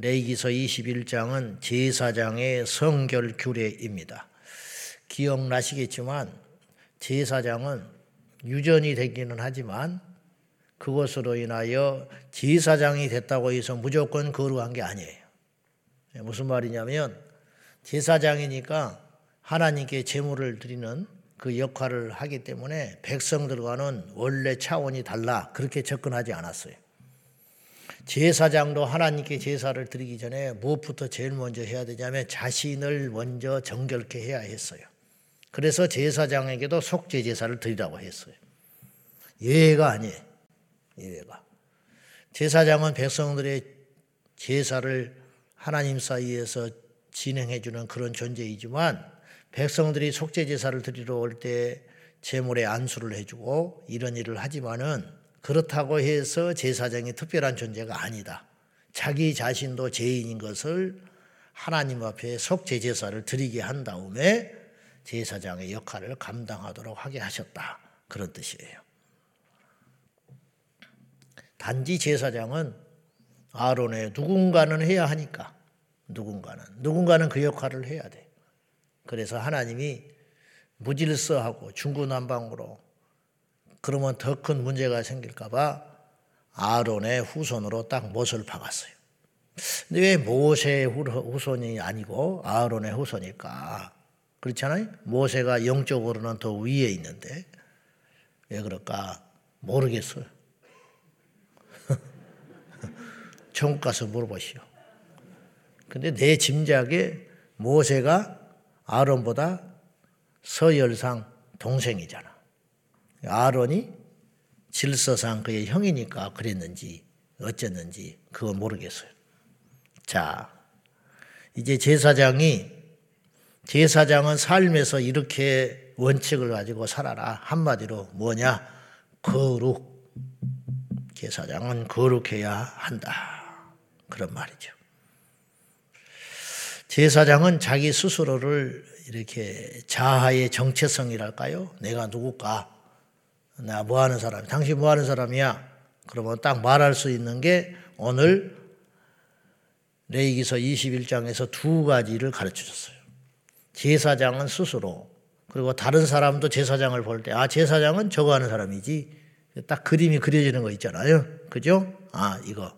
레이기서 21장은 제사장의 성결 규례입니다. 기억나시겠지만 제사장은 유전이 되기는 하지만 그것으로 인하여 제사장이 됐다고 해서 무조건 거룩한 게 아니에요. 무슨 말이냐면 제사장이니까 하나님께 제물을 드리는 그 역할을 하기 때문에 백성들과는 원래 차원이 달라 그렇게 접근하지 않았어요. 제사장도 하나님께 제사를 드리기 전에 무엇부터 제일 먼저 해야 되냐면 자신을 먼저 정결케 해야 했어요. 그래서 제사장에게도 속죄 제사를 드리라고 했어요. 예외가 아니에요. 예외가. 제사장은 백성들의 제사를 하나님 사이에서 진행해 주는 그런 존재이지만 백성들이 속죄 제사를 드리러 올 때 제물에 안수를 해 주고 이런 일을 하지만은 그렇다고 해서 제사장이 특별한 존재가 아니다. 자기 자신도 죄인인 것을 하나님 앞에 속죄 제사를 드리게 한 다음에 제사장의 역할을 감당하도록 하게 하셨다. 그런 뜻이에요. 단지 제사장은 아론의 누군가는 해야 하니까 누군가는 누군가는 그 역할을 해야 돼. 그래서 하나님이 무질서하고 중구난방으로 그러면 더 큰 문제가 생길까봐 아론의 후손으로 딱 못을 박았어요. 근데 왜 모세의 후손이 아니고 아론의 후손일까? 그렇잖아요? 모세가 영적으로는 더 위에 있는데 왜 그럴까? 모르겠어요. 천국 가서 물어보시오. 근데 내 짐작에 모세가 아론보다 서열상 동생이잖아. 아론이 질서상 그의 형이니까 그랬는지 어쨌는지 그건 모르겠어요. 자, 이제 제사장이 제사장은 삶에서 이렇게 원칙을 가지고 살아라. 한마디로 뭐냐? 거룩. 제사장은 거룩해야 한다. 그런 말이죠. 제사장은 자기 스스로를 이렇게 자아의 정체성이랄까요? 내가 누굴까? 나 뭐 하는 사람? 당신 뭐 하는 사람이야? 그러면 딱 말할 수 있는 게 오늘 레이기서 21장에서 두 가지를 가르쳐 줬어요. 제사장은 스스로 그리고 다른 사람도 제사장을 볼 때 아, 제사장은 저거 하는 사람이지. 딱 그림이 그려지는 거 있잖아요. 그죠? 아, 이거.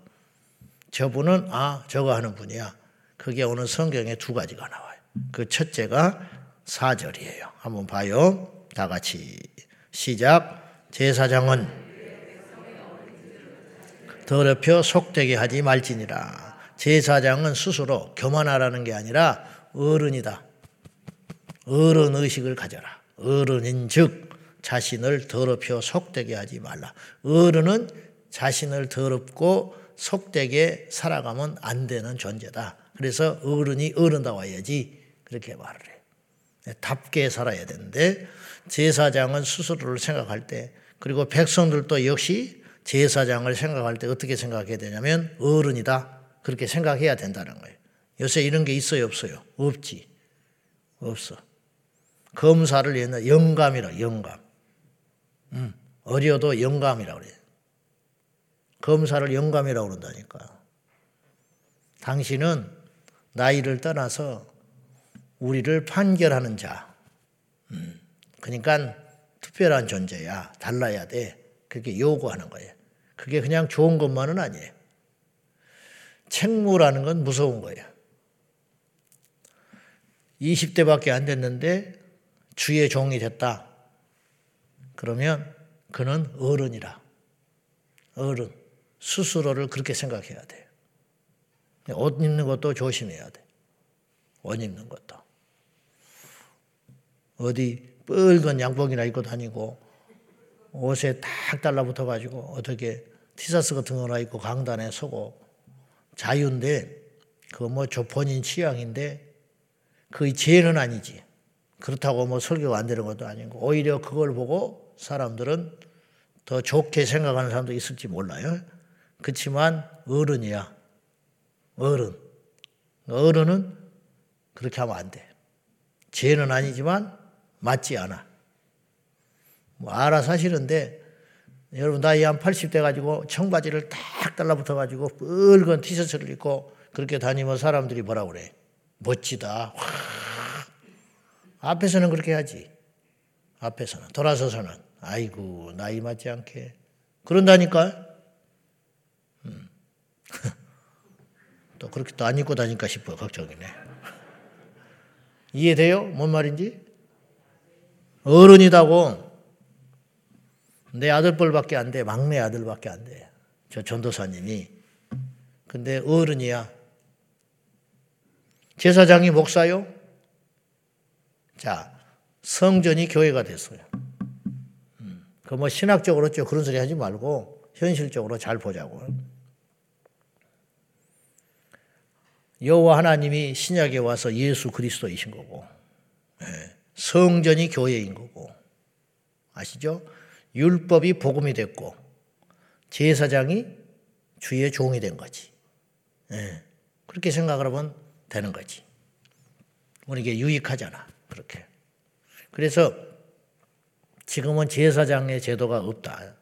저분은 아, 저거 하는 분이야. 그게 오늘 성경에 두 가지가 나와요. 그 첫째가 4절이에요. 한번 봐요. 다 같이 시작. 제사장은 더럽혀 속되게 하지 말지니라. 제사장은 스스로 교만하라는 게 아니라 어른이다. 어른 의식을 가져라. 어른인 즉 자신을 더럽혀 속되게 하지 말라. 어른은 자신을 더럽고 속되게 살아가면 안 되는 존재다. 그래서 어른이 어른다워야지 그렇게 말을 해. 답게 살아야 되는데 제사장은 스스로를 생각할 때 그리고 백성들도 역시 제사장을 생각할 때 어떻게 생각해야 되냐면 어른이다. 그렇게 생각해야 된다는 거예요. 요새 이런 게 있어요, 없어요? 없지. 없어. 검사를 옛날 영감이라 영감. 음, 어려도 영감이라 그래요. 검사를 영감이라고 그런다니까. 당신은 나이를 떠나서 우리를 판결하는 자. 음, 그러니까 특별한 존재야. 달라야 돼. 그렇게 요구하는 거예요. 그게 그냥 좋은 것만은 아니에요. 책무라는 건 무서운 거예요. 20대밖에 안 됐는데 주의 종이 됐다. 그러면 그는 어른이라. 어른. 스스로를 그렇게 생각해야 돼요. 옷 입는 것도 조심해야 돼. 옷 입는 것도. 어디 뻘건 양복이나 입고 다니고 옷에 탁 달라붙어 가지고 어떻게 티셔츠 같은 거나 입고 강단에 서고 자유인데 그거 뭐 본인 취향인데 그의 죄는 아니지. 그렇다고 뭐 설교가 안 되는 것도 아니고 오히려 그걸 보고 사람들은 더 좋게 생각하는 사람도 있을지 몰라요. 그렇지만 어른이야. 어른. 어른은 그렇게 하면 안 돼. 죄는 아니지만 맞지 않아. 뭐 알아서 하시는데 여러분 나이 한 80대 가지고 청바지를 딱 달라붙어 가지고 뻘건 티셔츠를 입고 그렇게 다니면 사람들이 뭐라 그래? 멋지다. 와. 앞에서는 그렇게 하지. 앞에서는. 돌아서서는. 아이고, 나이 맞지 않게. 그런다니까? 음. 또 그렇게 또 안 입고 다니까 싶어. 걱정이네. 이해돼요? 뭔 말인지? 어른이다고. 내 아들뻘밖에 안 돼. 막내 아들밖에 안 돼. 저 전도사님이. 근데 어른이야. 제사장이 목사요? 자, 성전이 교회가 됐어요. 음, 그뭐 신학적으로 좀 그런 소리 하지 말고 현실적으로 잘 보자고. 여호와 하나님이 신약에 와서 예수 그리스도이신 거고 예, 성전이 교회인 거고 아시죠? 율법이 복음이 됐고 제사장이 주의 종이 된 거지. 예, 그렇게 생각을 하면 되는 거지. 우리에게 유익하잖아. 그렇게. 그래서 지금은 제사장의 제도가 없다.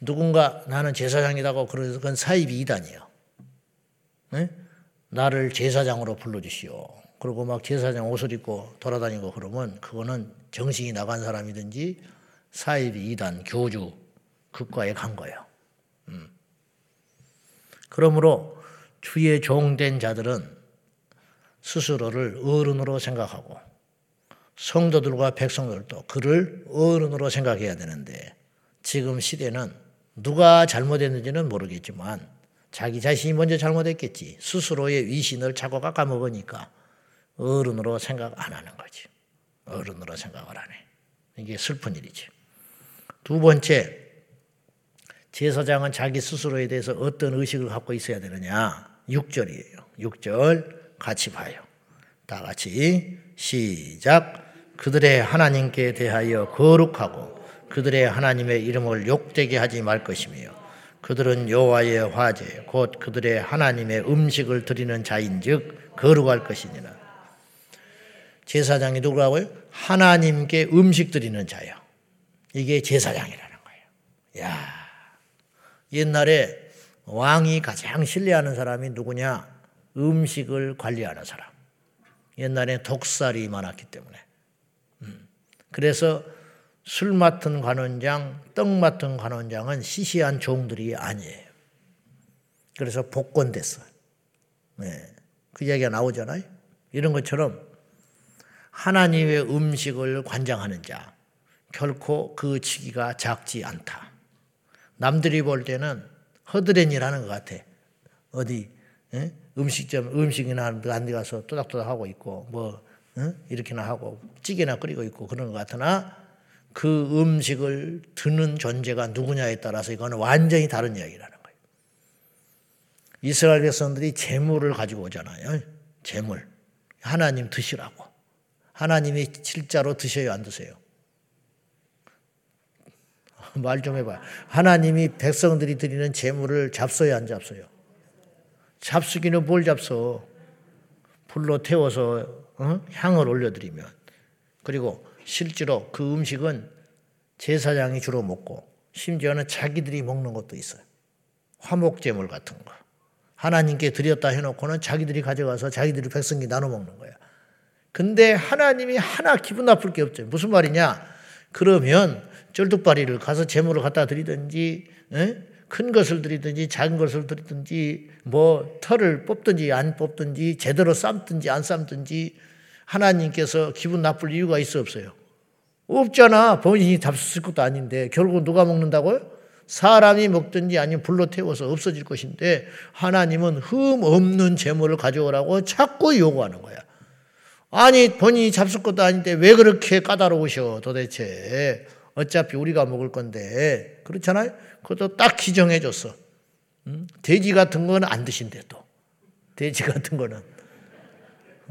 누군가 나는 제사장이라고 그러는 건 사입이 이단이에요. 네? 나를 제사장으로 불러주시오. 그리고 막 제사장 옷을 입고 돌아다니고 그러면 그거는 정신이 나간 사람이든지 사입이 이단, 교주, 극과에 간 거예요. 음. 그러므로 주의 종된 자들은 스스로를 어른으로 생각하고 성도들과 백성들도 그를 어른으로 생각해야 되는데 지금 시대는 누가 잘못했는지는 모르겠지만 자기 자신이 먼저 잘못했겠지. 스스로의 위신을 자꾸 깎아먹으니까 어른으로 생각 안 하는 거지. 어른으로 생각을 안 해. 이게 슬픈 일이지. 두 번째, 제사장은 자기 스스로에 대해서 어떤 의식을 갖고 있어야 되느냐. 6절이에요. 6절 같이 봐요. 다 같이 시작. 그들의 하나님께 대하여 거룩하고 그들의 하나님의 이름을 욕되게 하지 말 것이며 그들은 여호와의 화제 곧 그들의 하나님의 음식을 드리는 자인즉 거룩할 것이니라. 제사장이 누구라고요? 하나님께 음식 드리는 자요. 이게 제사장이라는 거예요. 야, 옛날에 왕이 가장 신뢰하는 사람이 누구냐? 음식을 관리하는 사람. 옛날에 독살이 많았기 때문에. 음. 그래서 술 맡은 관원장, 떡 맡은 관원장은 시시한 종들이 아니에요. 그래서 복권됐어요. 네. 그 이야기가 나오잖아요. 이런 것처럼 하나님의 음식을 관장하는 자, 결코 그 직위가 작지 않다. 남들이 볼 때는 허드렛이라는 것 같아. 어디 에? 음식점 음식이나 안데 가서 또닥또닥 하고 있고 뭐 에? 이렇게나 하고 찌개나 끓이고 있고 그런 것 같으나 그 음식을 드는 존재가 누구냐에 따라서 이거는 완전히 다른 이야기라는 거예요. 이스라엘 백성들이 재물을 가지고 오잖아요. 재물. 하나님 드시라고. 하나님이 실자로 드셔요, 안 드세요? 말 좀 해봐요. 하나님이 백성들이 드리는 재물을 잡숴요, 안 잡숴요? 잡수기는 뭘 잡숴? 불로 태워서 어? 향을 올려드리면. 그리고 실제로 그 음식은 제사장이 주로 먹고 심지어는 자기들이 먹는 것도 있어요. 화목제물 같은 거. 하나님께 드렸다 해놓고는 자기들이 가져가서 자기들이 백성이 나눠 먹는 거야. 근데 하나님이 하나 기분 나쁠 게 없죠. 무슨 말이냐? 그러면 쩔뚝바리를 가서 재물을 갖다 드리든지 에? 큰 것을 드리든지 작은 것을 드리든지 뭐 털을 뽑든지 안 뽑든지 제대로 삶든지 안 삶든지 하나님께서 기분 나쁠 이유가 있어 없어요? 없잖아. 본인이 잡수을 것도 아닌데 결국 누가 먹는다고요? 사람이 먹든지 아니면 불로 태워서 없어질 것인데 하나님은 흠 없는 재물을 가져오라고 자꾸 요구하는 거야. 아니 본인이 잡술 것도 아닌데 왜 그렇게 까다로우셔 도대체. 어차피 우리가 먹을 건데 그렇잖아요. 그것도 딱 기정해 줬어. 돼지 같은 거는 안 드신대 또. 돼지 같은 거는.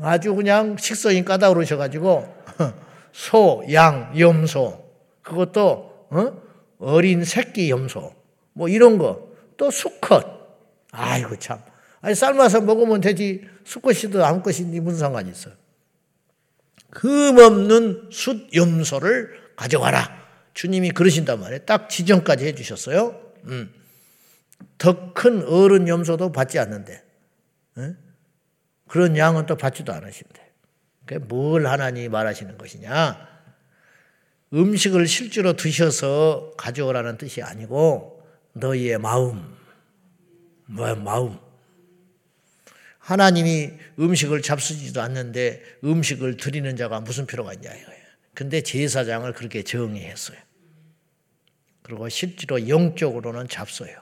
아주 그냥 식성이 까다로우셔가지고 소, 양, 염소 그것도 어? 린 새끼 염소 뭐 이런 거 또 수컷 아이고 참 아니 삶아서 먹으면 되지 수컷이든 암컷이든 무슨 상관이 있어 흠없는 숫 염소를 가져가라 주님이 그러신단 말이에요 딱 지정까지 해주셨어요 음. 더 큰 어른 염소도 받지 않는데 에? 그런 양은 또 받지도 않으신대. 뭘 하나님이 말하시는 것이냐? 음식을 실제로 드셔서 가져오라는 뜻이 아니고 너희의 마음, 뭐야 마음. 하나님이 음식을 잡수지도 않는데 음식을 드리는 자가 무슨 필요가 있냐 이거예요. 근데 제사장을 그렇게 정의했어요. 그리고 실제로 영적으로는 잡숴요.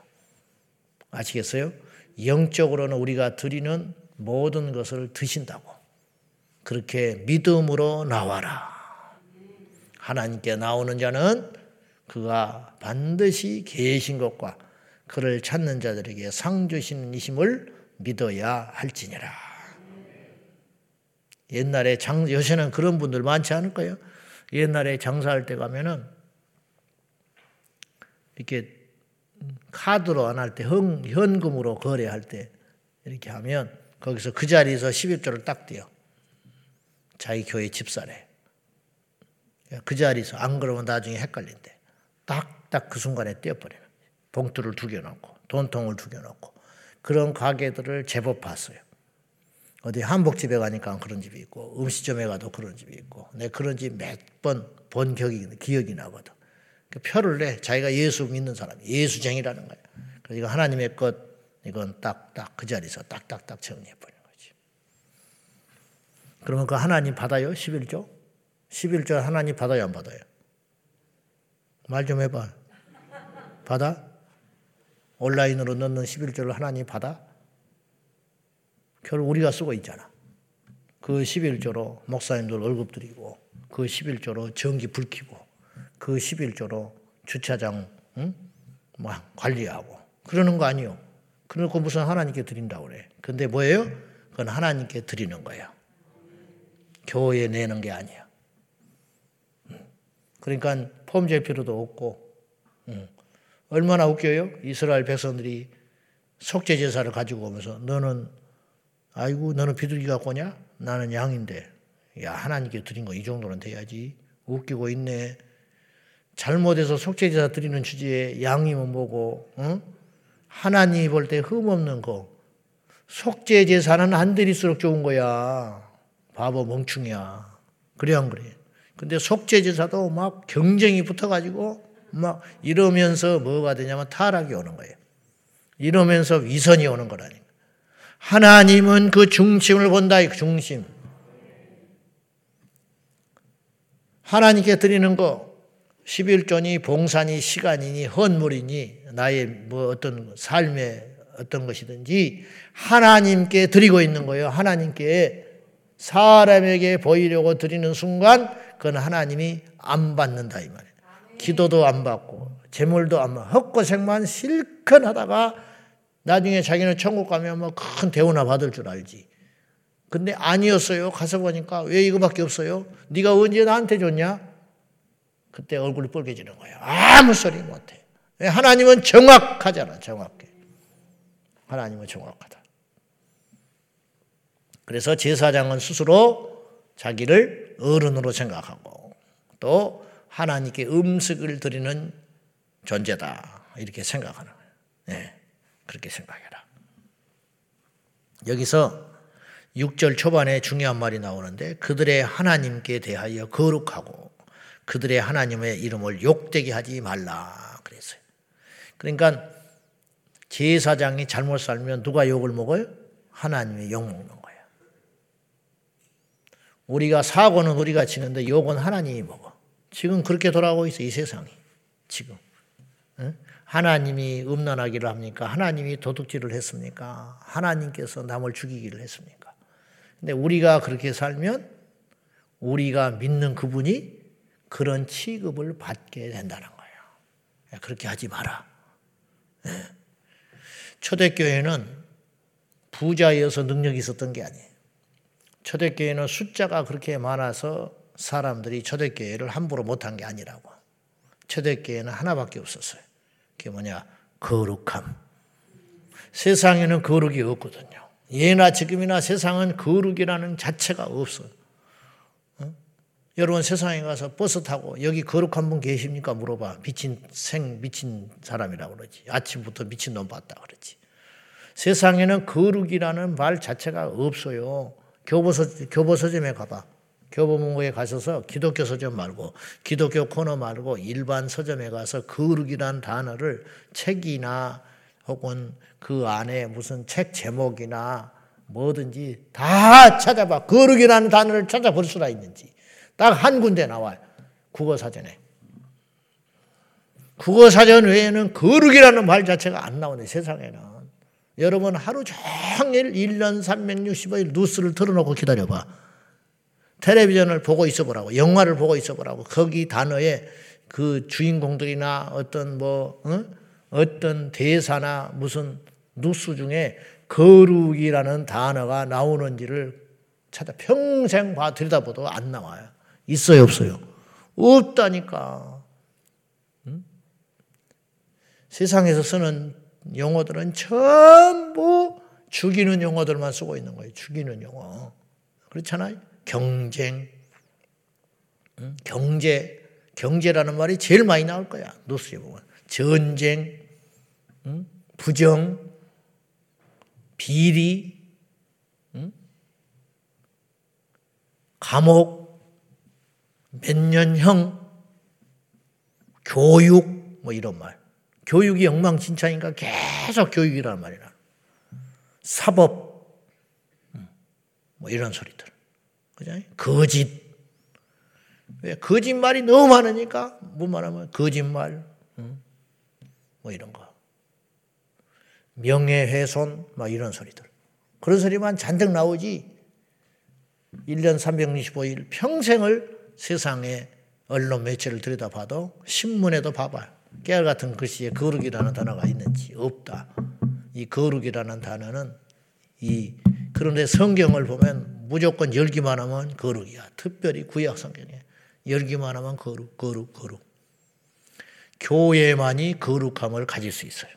아시겠어요? 영적으로는 우리가 드리는 모든 것을 드신다고. 그렇게 믿음으로 나와라. 하나님께 나오는 자는 그가 반드시 계신 것과 그를 찾는 자들에게 상 주시는 이심을 믿어야 할지니라. 옛날에 장, 요새는 그런 분들 많지 않을 거예요. 옛날에 장사할 때 가면은 이렇게 카드로 안 할 때, 현금으로 거래할 때 이렇게 하면 거기서 그 자리에서 11조를 딱 떼요. 자기 교회 집사래. 그 자리에서 안 그러면 나중에 헷갈린대. 딱딱 그 순간에 떼어버리는 봉투를 두 개 넣고 돈통을 두 개 넣고 그런 가게들을 제법 봤어요. 어디 한복집에 가니까 그런 집이 있고 음식점에 가도 그런 집이 있고 내 그런 집 몇 번 본 기억이, 기억이 나거든. 그 표를 내 자기가 예수 믿는 사람 예수쟁이라는 거야. 그래서 이거 하나님의 것 이건 딱 딱 그 자리에서 딱딱딱 정리해 버리는 거지. 그러면 그 하나님 받아요? 11조? 11조 하나님 받아요 안 받아요? 말 좀 해봐. 받아? 온라인으로 넣는 11조를 하나님 받아? 결국 우리가 쓰고 있잖아. 그 11조로 목사님들 월급 드리고 그 11조로 전기 불 켜고 그 11조로 주차장 응? 뭐 관리하고 그러는 거 아니요. 그러고 무슨 하나님께 드린다고 그래. 근데 뭐예요? 그건 하나님께 드리는 거예요. 교회에 내는 게 아니야. 그러니까 폼질 필요도 없고 얼마나 웃겨요? 이스라엘 백성들이 속죄 제사를 가지고 오면서 너는 아이고 너는 비둘기 갖고 오냐? 나는 양인데 야 하나님께 드린 거 이 정도는 돼야지 웃기고 있네. 잘못해서 속죄 제사 드리는 주제에 양이면 뭐고 응? 하나님이 볼 때 흠없는 거 속죄 제사는 안 드릴수록 좋은 거야. 바보 멍충이야. 그래 안 그래? 근데 속죄 제사도 막 경쟁이 붙어가지고 막 이러면서 뭐가 되냐면 타락이 오는 거예요. 이러면서 위선이 오는 거라니까. 하나님은 그 중심을 본다, 그 중심. 하나님께 드리는 거, 11조니 봉산이 시간이니 헌물이니 나의 뭐 어떤 삶의 어떤 것이든지 하나님께 드리고 있는 거예요. 하나님께 사람에게 보이려고 드리는 순간 그건 하나님이 안 받는다 이 말이에요. 기도도 안 받고 재물도 안 받고 헛고생만 실컷 하다가 나중에 자기는 천국 가면 뭐 큰 대우나 받을 줄 알지. 근데 아니었어요. 가서 보니까 왜 이거밖에 없어요? 네가 언제 나한테 줬냐? 그때 얼굴이 뻘개지는 거예요. 아무 소리 못해. 하나님은 정확하잖아. 정확해. 하나님은 정확하다. 그래서 제사장은 스스로 자기를 어른으로 생각하고 또 하나님께 음식을 드리는 존재다. 이렇게 생각하는 거예요. 네, 그렇게 생각해라. 여기서 6절 초반에 중요한 말이 나오는데 그들의 하나님께 대하여 거룩하고 그들의 하나님의 이름을 욕되게 하지 말라 그랬어요. 그러니까 제사장이 잘못 살면 누가 욕을 먹어요? 하나님이 욕 먹는 거예요. 우리가 사고는 우리가 치는데 욕은 하나님이 먹어. 지금 그렇게 돌아가고 있어, 이 세상이. 지금. 하나님이 음란하기를 합니까? 하나님이 도둑질을 했습니까? 하나님께서 남을 죽이기를 했습니까? 근데 우리가 그렇게 살면 우리가 믿는 그분이 그런 취급을 받게 된다는 거예요. 그렇게 하지 마라. 초대교회는 부자여서 능력이 있었던 게 아니에요. 초대교회는 숫자가 그렇게 많아서 사람들이 초대교회를 함부로 못한 게 아니라고. 초대교회는 하나밖에 없었어요. 그게 뭐냐? 거룩함. 세상에는 거룩이 없거든요. 예나 지금이나 세상은 거룩이라는 자체가 없어요. 어? 여러분 세상에 가서 버스 타고 여기 거룩한 분 계십니까? 물어봐. 미친 생 미친 사람이라고 그러지. 아침부터 미친 놈 봤다 그러지. 세상에는 거룩이라는 말 자체가 없어요. 교보서, 교보서점에 가봐. 교보문고에 가셔서 기독교 서점 말고 기독교 코너 말고 일반 서점에 가서 거룩이란 단어를 책이나 혹은 그 안에 무슨 책 제목이나 뭐든지 다 찾아봐. 거룩이라는 단어를 찾아볼 수가 있는지. 딱 한 군데 나와요. 국어 사전에. 국어 사전 외에는 거룩이라는 말 자체가 안 나오네, 세상에는. 여러분 하루 종일 1년 365일 뉴스를 틀어놓고 기다려봐. 텔레비전을 보고 있어 보라고. 영화를 보고 있어 보라고. 거기 단어에 그 주인공들이나 어떤 뭐, 어? 어떤 대사나 무슨 뉴스 중에 거룩이라는 단어가 나오는지를 찾아 평생 봐 들여다보도 안 나와요. 있어요, 없어요? 없다니까. 응? 세상에서 쓰는 용어들은 전부 죽이는 용어들만 쓰고 있는 거예요. 죽이는 용어. 그렇잖아요. 경쟁, 응? 경제, 경제라는 말이 제일 많이 나올 거야. 노스에 보면. 전쟁, 응? 부정, 비리, 감옥, 몇 년형, 교육, 뭐 이런 말. 교육이 엉망진창인가 계속 교육이라는 말이라. 사법, 뭐 이런 소리들. 그죠? 거짓. 왜? 거짓말이 너무 많으니까, 뭐 말하면 거짓말, 뭐 이런 거. 명예훼손, 막 이런 소리들. 그런 소리만 잔뜩 나오지, 1년 365일 평생을 세상에 언론 매체를 들여다봐도 신문에도 봐봐요. 깨알 같은 글씨에 거룩이라는 단어가 있는지 없다. 이 거룩이라는 단어는 이 그런데 성경을 보면 무조건 열기만 하면 거룩이야. 특별히 구약 성경에 열기만 하면 거룩, 거룩, 거룩. 교회만이 거룩함을 가질 수 있어요.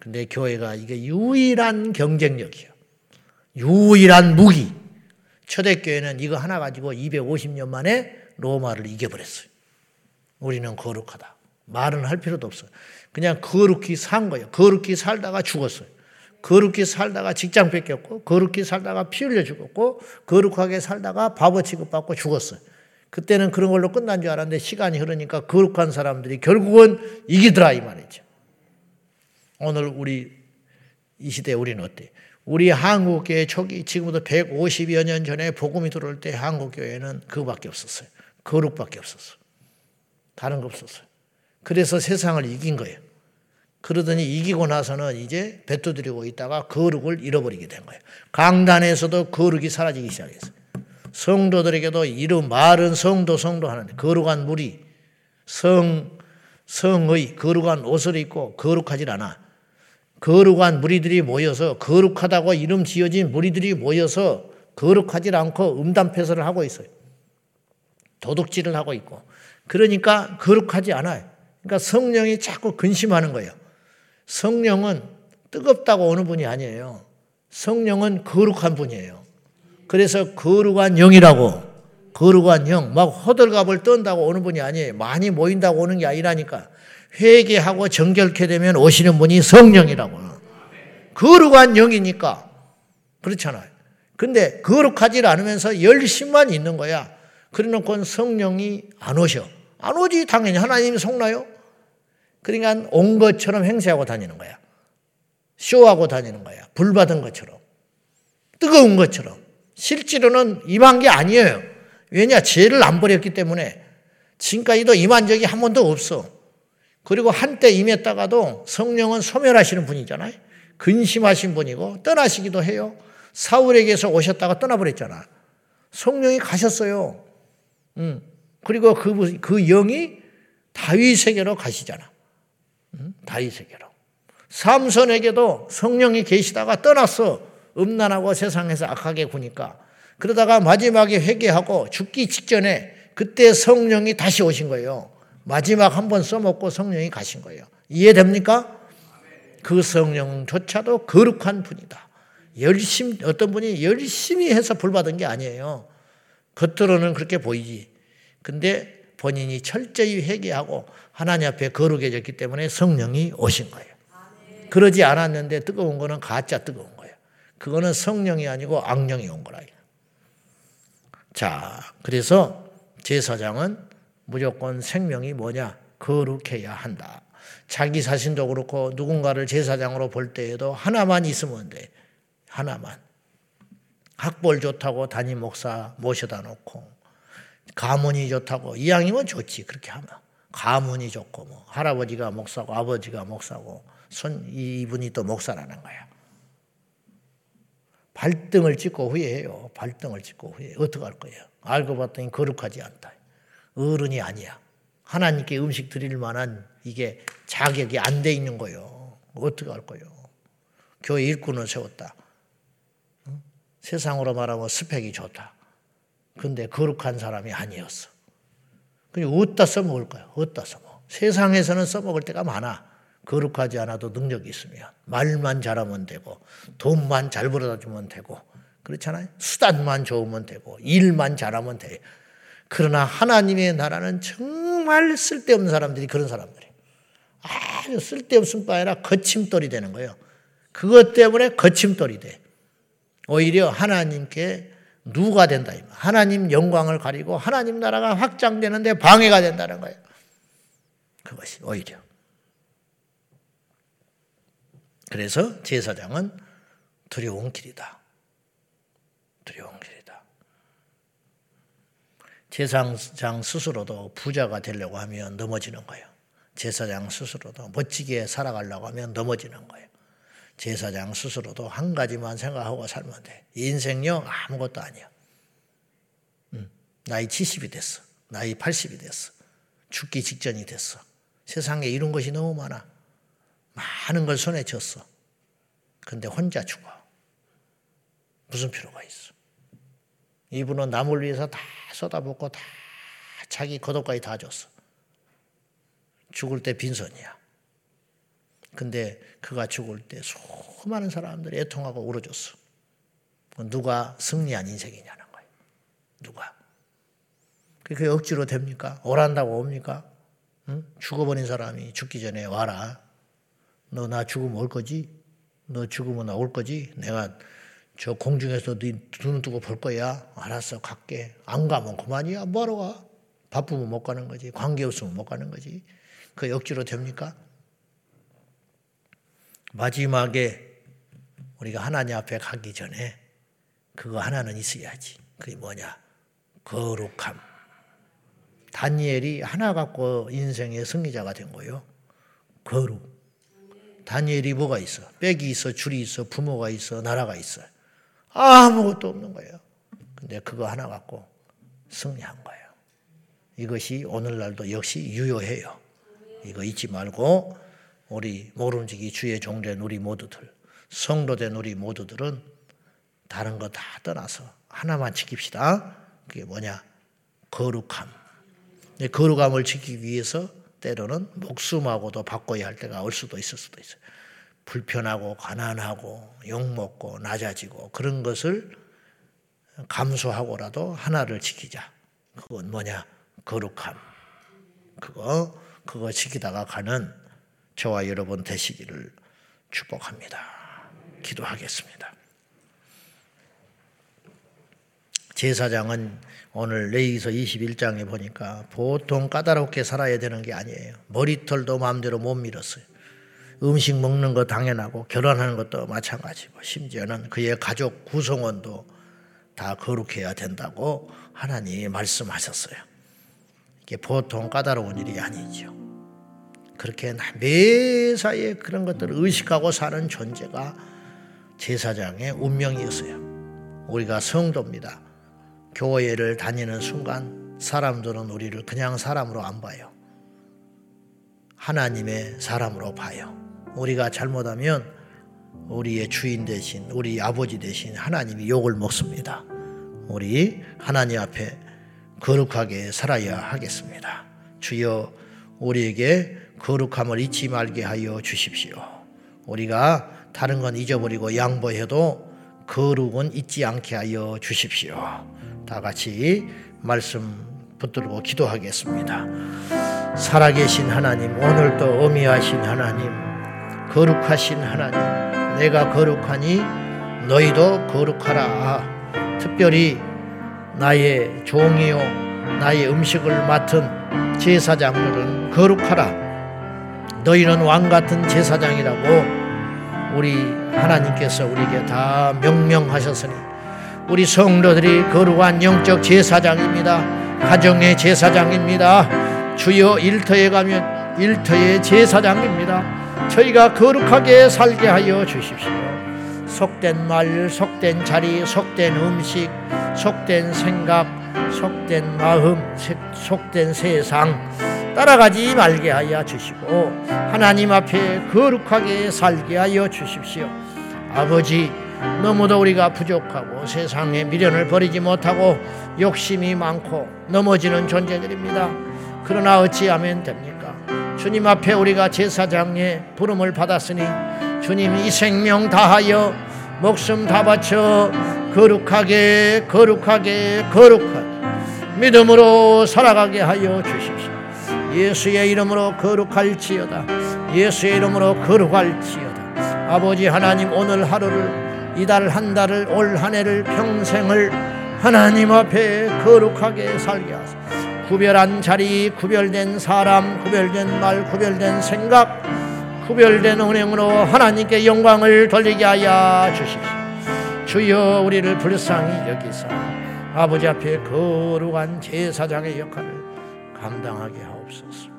근데 교회가 이게 유일한 경쟁력이에요. 유일한 무기. 초대교회는 이거 하나 가지고 250년 만에 로마를 이겨버렸어요. 우리는 거룩하다. 말은 할 필요도 없어요. 그냥 거룩히 산 거예요. 거룩히 살다가 죽었어요. 거룩히 살다가 직장 뺏겼고, 거룩히 살다가 피 흘려 죽었고, 거룩하게 살다가 바보 취급받고 죽었어요. 그때는 그런 걸로 끝난 줄 알았는데 시간이 흐르니까 거룩한 사람들이 결국은 이기더라 이 말이죠. 오늘 우리 이 시대 우리는 어때? 우리 한국교회 초기 지금부터 150여 년 전에 복음이 들어올 때 한국교회는 그거밖에 없었어요. 거룩밖에 없었어. 다른 거 없었어요. 그래서 세상을 이긴 거예요. 그러더니 이기고 나서는 이제 뱉어드리고 있다가 거룩을 잃어버리게 된 거예요. 강단에서도 거룩이 사라지기 시작했어요. 성도들에게도 이름 말은 성도 성도 하는데 거룩한 무리 성 성의 거룩한 옷을 입고 거룩하질 않아. 거룩한 무리들이 모여서 거룩하다고 이름 지어진 무리들이 모여서 거룩하지 않고 음담패설을 하고 있어요. 도둑질을 하고 있고. 그러니까 거룩하지 않아요. 그러니까 성령이 자꾸 근심하는 거예요. 성령은 뜨겁다고 오는 분이 아니에요. 성령은 거룩한 분이에요. 그래서 거룩한 영이라고 거룩한 영, 막 호들갑을 떤다고 오는 분이 아니에요. 많이 모인다고 오는 게 아니라니까. 회개하고 정결케 되면 오시는 분이 성령이라고. 거룩한 영이니까. 그렇잖아요. 근데 거룩하지 않으면서 열심만 있는 거야. 그래 놓고 성령이 안 오셔. 안 오지, 당연히. 하나님이 속나요? 그러니까 온 것처럼 행세하고 다니는 거야. 쇼하고 다니는 거야. 불 받은 것처럼. 뜨거운 것처럼. 실제로는 임한 게 아니에요. 왜냐? 죄를 안 버렸기 때문에. 지금까지도 임한 적이 한 번도 없어. 그리고 한때 임했다가도 성령은 소멸하시는 분이잖아요. 근심하신 분이고 떠나시기도 해요. 사울에게서 오셨다가 떠나버렸잖아. 성령이 가셨어요. 음. 그리고 그, 그 영이 다윗에게로 가시잖아. 음? 다윗에게로. 삼손에게도 성령이 계시다가 떠났어. 음란하고 세상에서 악하게 구니까. 그러다가 마지막에 회개하고 죽기 직전에 그때 성령이 다시 오신 거예요. 마지막 한 번 써먹고 성령이 가신 거예요. 이해됩니까? 그 성령조차도 거룩한 분이다. 열심 어떤 분이 열심히 해서 불 받은 게 아니에요. 겉으로는 그렇게 보이지. 근데 본인이 철저히 회개하고 하나님 앞에 거룩해졌기 때문에 성령이 오신 거예요. 그러지 않았는데 뜨거운 거는 가짜 뜨거운 거예요. 그거는 성령이 아니고 악령이 온 거라. 자, 그래서 제사장은 무조건 생명이 뭐냐? 거룩해야 한다. 자기 자신도 그렇고 누군가를 제사장으로 볼 때에도 하나만 있으면 돼. 하나만. 학벌 좋다고 담임 목사 모셔다 놓고 가문이 좋다고 이왕이면 좋지 그렇게 하면 가문이 좋고 뭐 할아버지가 목사고 아버지가 목사고 손 이분이 또 목사라는 거야. 발등을 찍고 후회해요. 발등을 찍고 후회. 어떻게 할 거예요? 알고 봤더니 거룩하지 않다. 어른이 아니야. 하나님께 음식 드릴 만한 이게 자격이 안 돼 있는 거예요. 어떻게 할 거예요? 교회 일꾼을 세웠다. 세상으로 말하면 스펙이 좋다. 근데 거룩한 사람이 아니었어. 그냥 어디다 써먹을 거야? 어디다 써먹어? 세상에서는 써먹을 때가 많아. 거룩하지 않아도 능력이 있으면. 말만 잘하면 되고, 돈만 잘 벌어다 주면 되고, 그렇잖아요? 수단만 좋으면 되고, 일만 잘하면 돼. 그러나 하나님의 나라는 정말 쓸데없는 사람들이 그런 사람들이 아주 쓸데없은 바 아니라 거침돌이 되는 거예요. 그것 때문에 거침돌이 돼. 오히려 하나님께 누가 된다. 하나님 영광을 가리고 하나님 나라가 확장되는데 방해가 된다는 거예요. 그것이 오히려. 그래서 제사장은 두려운 길이다. 두려운 길이다. 제사장 스스로도 부자가 되려고 하면 넘어지는 거예요. 제사장 스스로도 멋지게 살아가려고 하면 넘어지는 거예요. 제사장 스스로도 한 가지만 생각하고 살면 돼. 인생요 아무것도 아니야. 응. 나이 70이 됐어. 나이 80이 됐어. 죽기 직전이 됐어. 세상에 이런 것이 너무 많아. 많은 걸 손에 쥐었어. 근데 혼자 죽어. 무슨 필요가 있어? 이분은 남을 위해서 다 쏟아붓고 다 자기 겉옷까지 다 줬어. 죽을 때 빈손이야. 근데 그가 죽을 때 수많은 사람들이 애통하고 울어줬어. 누가 승리한 인생이냐는 거예요. 누가. 그게 억지로 됩니까? 오란다고 옵니까? 응? 죽어버린 사람이 죽기 전에 와라. 너 나 죽으면 올 거지? 너 죽으면 나 올 거지? 내가 저 공중에서 네눈 뜨고 볼 거야. 알았어, 갈게. 안 가면 그만이야. 뭐하러 가? 바쁘면 못 가는 거지. 관계 없으면 못 가는 거지. 그 억지로 됩니까? 마지막에 우리가 하나님 앞에 가기 전에 그거 하나는 있어야지. 그게 뭐냐? 거룩함. 다니엘이 하나 갖고 인생의 승리자가 된 거예요. 거룩. 다니엘이 뭐가 있어? 빽이 있어, 줄이 있어, 부모가 있어, 나라가 있어. 아무것도 없는 거예요. 근데 그거 하나 갖고 승리한 거예요. 이것이 오늘날도 역시 유효해요. 이거 잊지 말고 우리 모름지기 주의 종된 우리 모두들, 성도된 우리 모두들은 다른 거 다 떠나서 하나만 지킵시다. 그게 뭐냐? 거룩함. 거룩함을 지키기 위해서 때로는 목숨하고도 바꿔야 할 때가 올 수도 있을 수도 있어요. 불편하고 가난하고 욕먹고 낮아지고 그런 것을 감수하고라도 하나를 지키자. 그건 뭐냐? 거룩함. 그거 그거 지키다가 가는 저와 여러분 되시기를 축복합니다. 기도하겠습니다. 제사장은 오늘 레이서 21장에 보니까 보통 까다롭게 살아야 되는 게 아니에요. 머리털도 마음대로 못 밀었어요. 음식 먹는 거 당연하고 결혼하는 것도 마찬가지고 심지어는 그의 가족 구성원도 다 거룩해야 된다고 하나님이 말씀하셨어요. 이게 보통 까다로운 일이 아니죠. 그렇게 매사에 그런 것들을 의식하고 사는 존재가 제사장의 운명이었어요. 우리가 성도입니다. 교회를 다니는 순간 사람들은 우리를 그냥 사람으로 안 봐요. 하나님의 사람으로 봐요. 우리가 잘못하면 우리의 주인 대신 우리 아버지 대신 하나님이 욕을 먹습니다. 우리 하나님 앞에 거룩하게 살아야 하겠습니다. 주여 우리에게 거룩함을 잊지 말게 하여 주십시오. 우리가 다른 건 잊어버리고 양보해도 거룩은 잊지 않게 하여 주십시오. 다 같이 말씀 붙들고 기도하겠습니다. 살아계신 하나님, 오늘도 어미하신 하나님, 거룩하신 하나님 내가 거룩하니 너희도 거룩하라 특별히 나의 종이요 나의 음식을 맡은 제사장들은 거룩하라 너희는 왕 같은 제사장이라고 우리 하나님께서 우리에게 다 명명하셨으니 우리 성도들이 거룩한 영적 제사장입니다. 가정의 제사장입니다. 주여 일터에 가면 일터의 제사장입니다. 저희가 거룩하게 살게 하여 주십시오. 속된 말, 속된 자리, 속된 음식, 속된 생각, 속된 마음, 속된 세상 따라가지 말게 하여 주시고 하나님 앞에 거룩하게 살게 하여 주십시오. 아버지 너무도 우리가 부족하고 세상에 미련을 버리지 못하고 욕심이 많고 넘어지는 존재들입니다. 그러나 어찌하면 됩니까? 주님 앞에 우리가 제사장의 부름을 받았으니 주님 이 생명 다하여 목숨 다 바쳐 거룩하게 거룩하게 거룩하게 믿음으로 살아가게 하여 주십시오. 예수의 이름으로 거룩할지어다. 예수의 이름으로 거룩할지어다. 아버지 하나님 오늘 하루를 이달 한 달을 올 한 해를 평생을 하나님 앞에 거룩하게 살게 하소서. 구별한 자리, 구별된 사람, 구별된 말, 구별된 생각, 구별된 은행으로 하나님께 영광을 돌리게 하여 주십시오. 주여 우리를 불쌍히 여기사 아버지 앞에 거룩한 제사장의 역할을 감당하게 하 옵소서.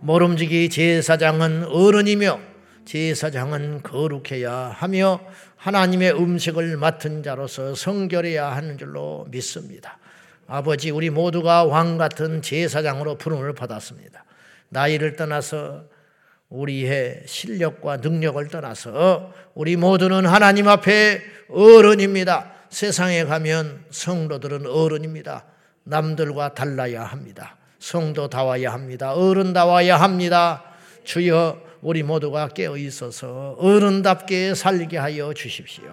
모름지기 제사장은 어른이며 제사장은 거룩해야 하며 하나님의 음식을 맡은 자로서 성결해야 하는 줄로 믿습니다. 아버지 우리 모두가 왕 같은 제사장으로 부름을 받았습니다. 나이를 떠나서 우리의 실력과 능력을 떠나서 우리 모두는 하나님 앞에 어른입니다. 세상에 가면 성도들은 어른입니다. 남들과 달라야 합니다. 성도다워야 합니다. 어른다워야 합니다. 주여 우리 모두가 깨어 있어서 어른답게 살게 하여 주십시오.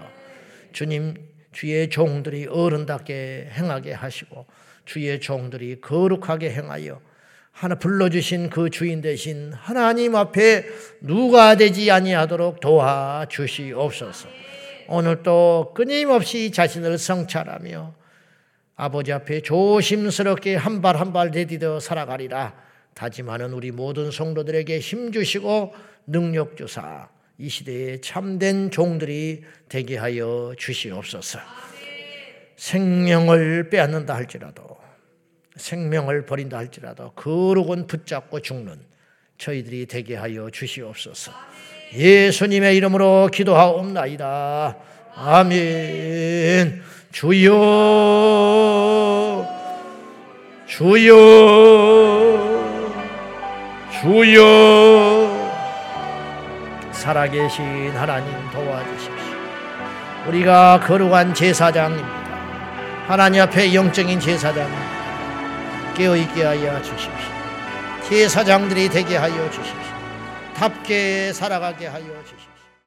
주님, 주의 종들이 어른답게 행하게 하시고 주의 종들이 거룩하게 행하여 하나 불러주신 그 주인 대신 하나님 앞에 누가 되지 아니하도록 도와 주시옵소서. 오늘 또 끊임없이 자신을 성찰하며 아버지 앞에 조심스럽게 한 발 한 발 내디뎌 살아가리라. 다짐하는 우리 모든 성도들에게 힘 주시고 능력 주사 이 시대에 참된 종들이 되게 하여 주시옵소서. 생명을 빼앗는다 할지라도 생명을 버린다 할지라도 거룩은 붙잡고 죽는 저희들이 되게 하여 주시옵소서. 예수님의 이름으로 기도하옵나이다. 아멘. 주여, 주여. 주여 살아계신 하나님 도와주십시오. 우리가 거룩한 제사장입니다. 하나님 앞에 영적인 제사장입니다. 깨어있게 하여 주십시오. 제사장들이 되게 하여 주십시오. 답게 살아가게 하여 주십시오.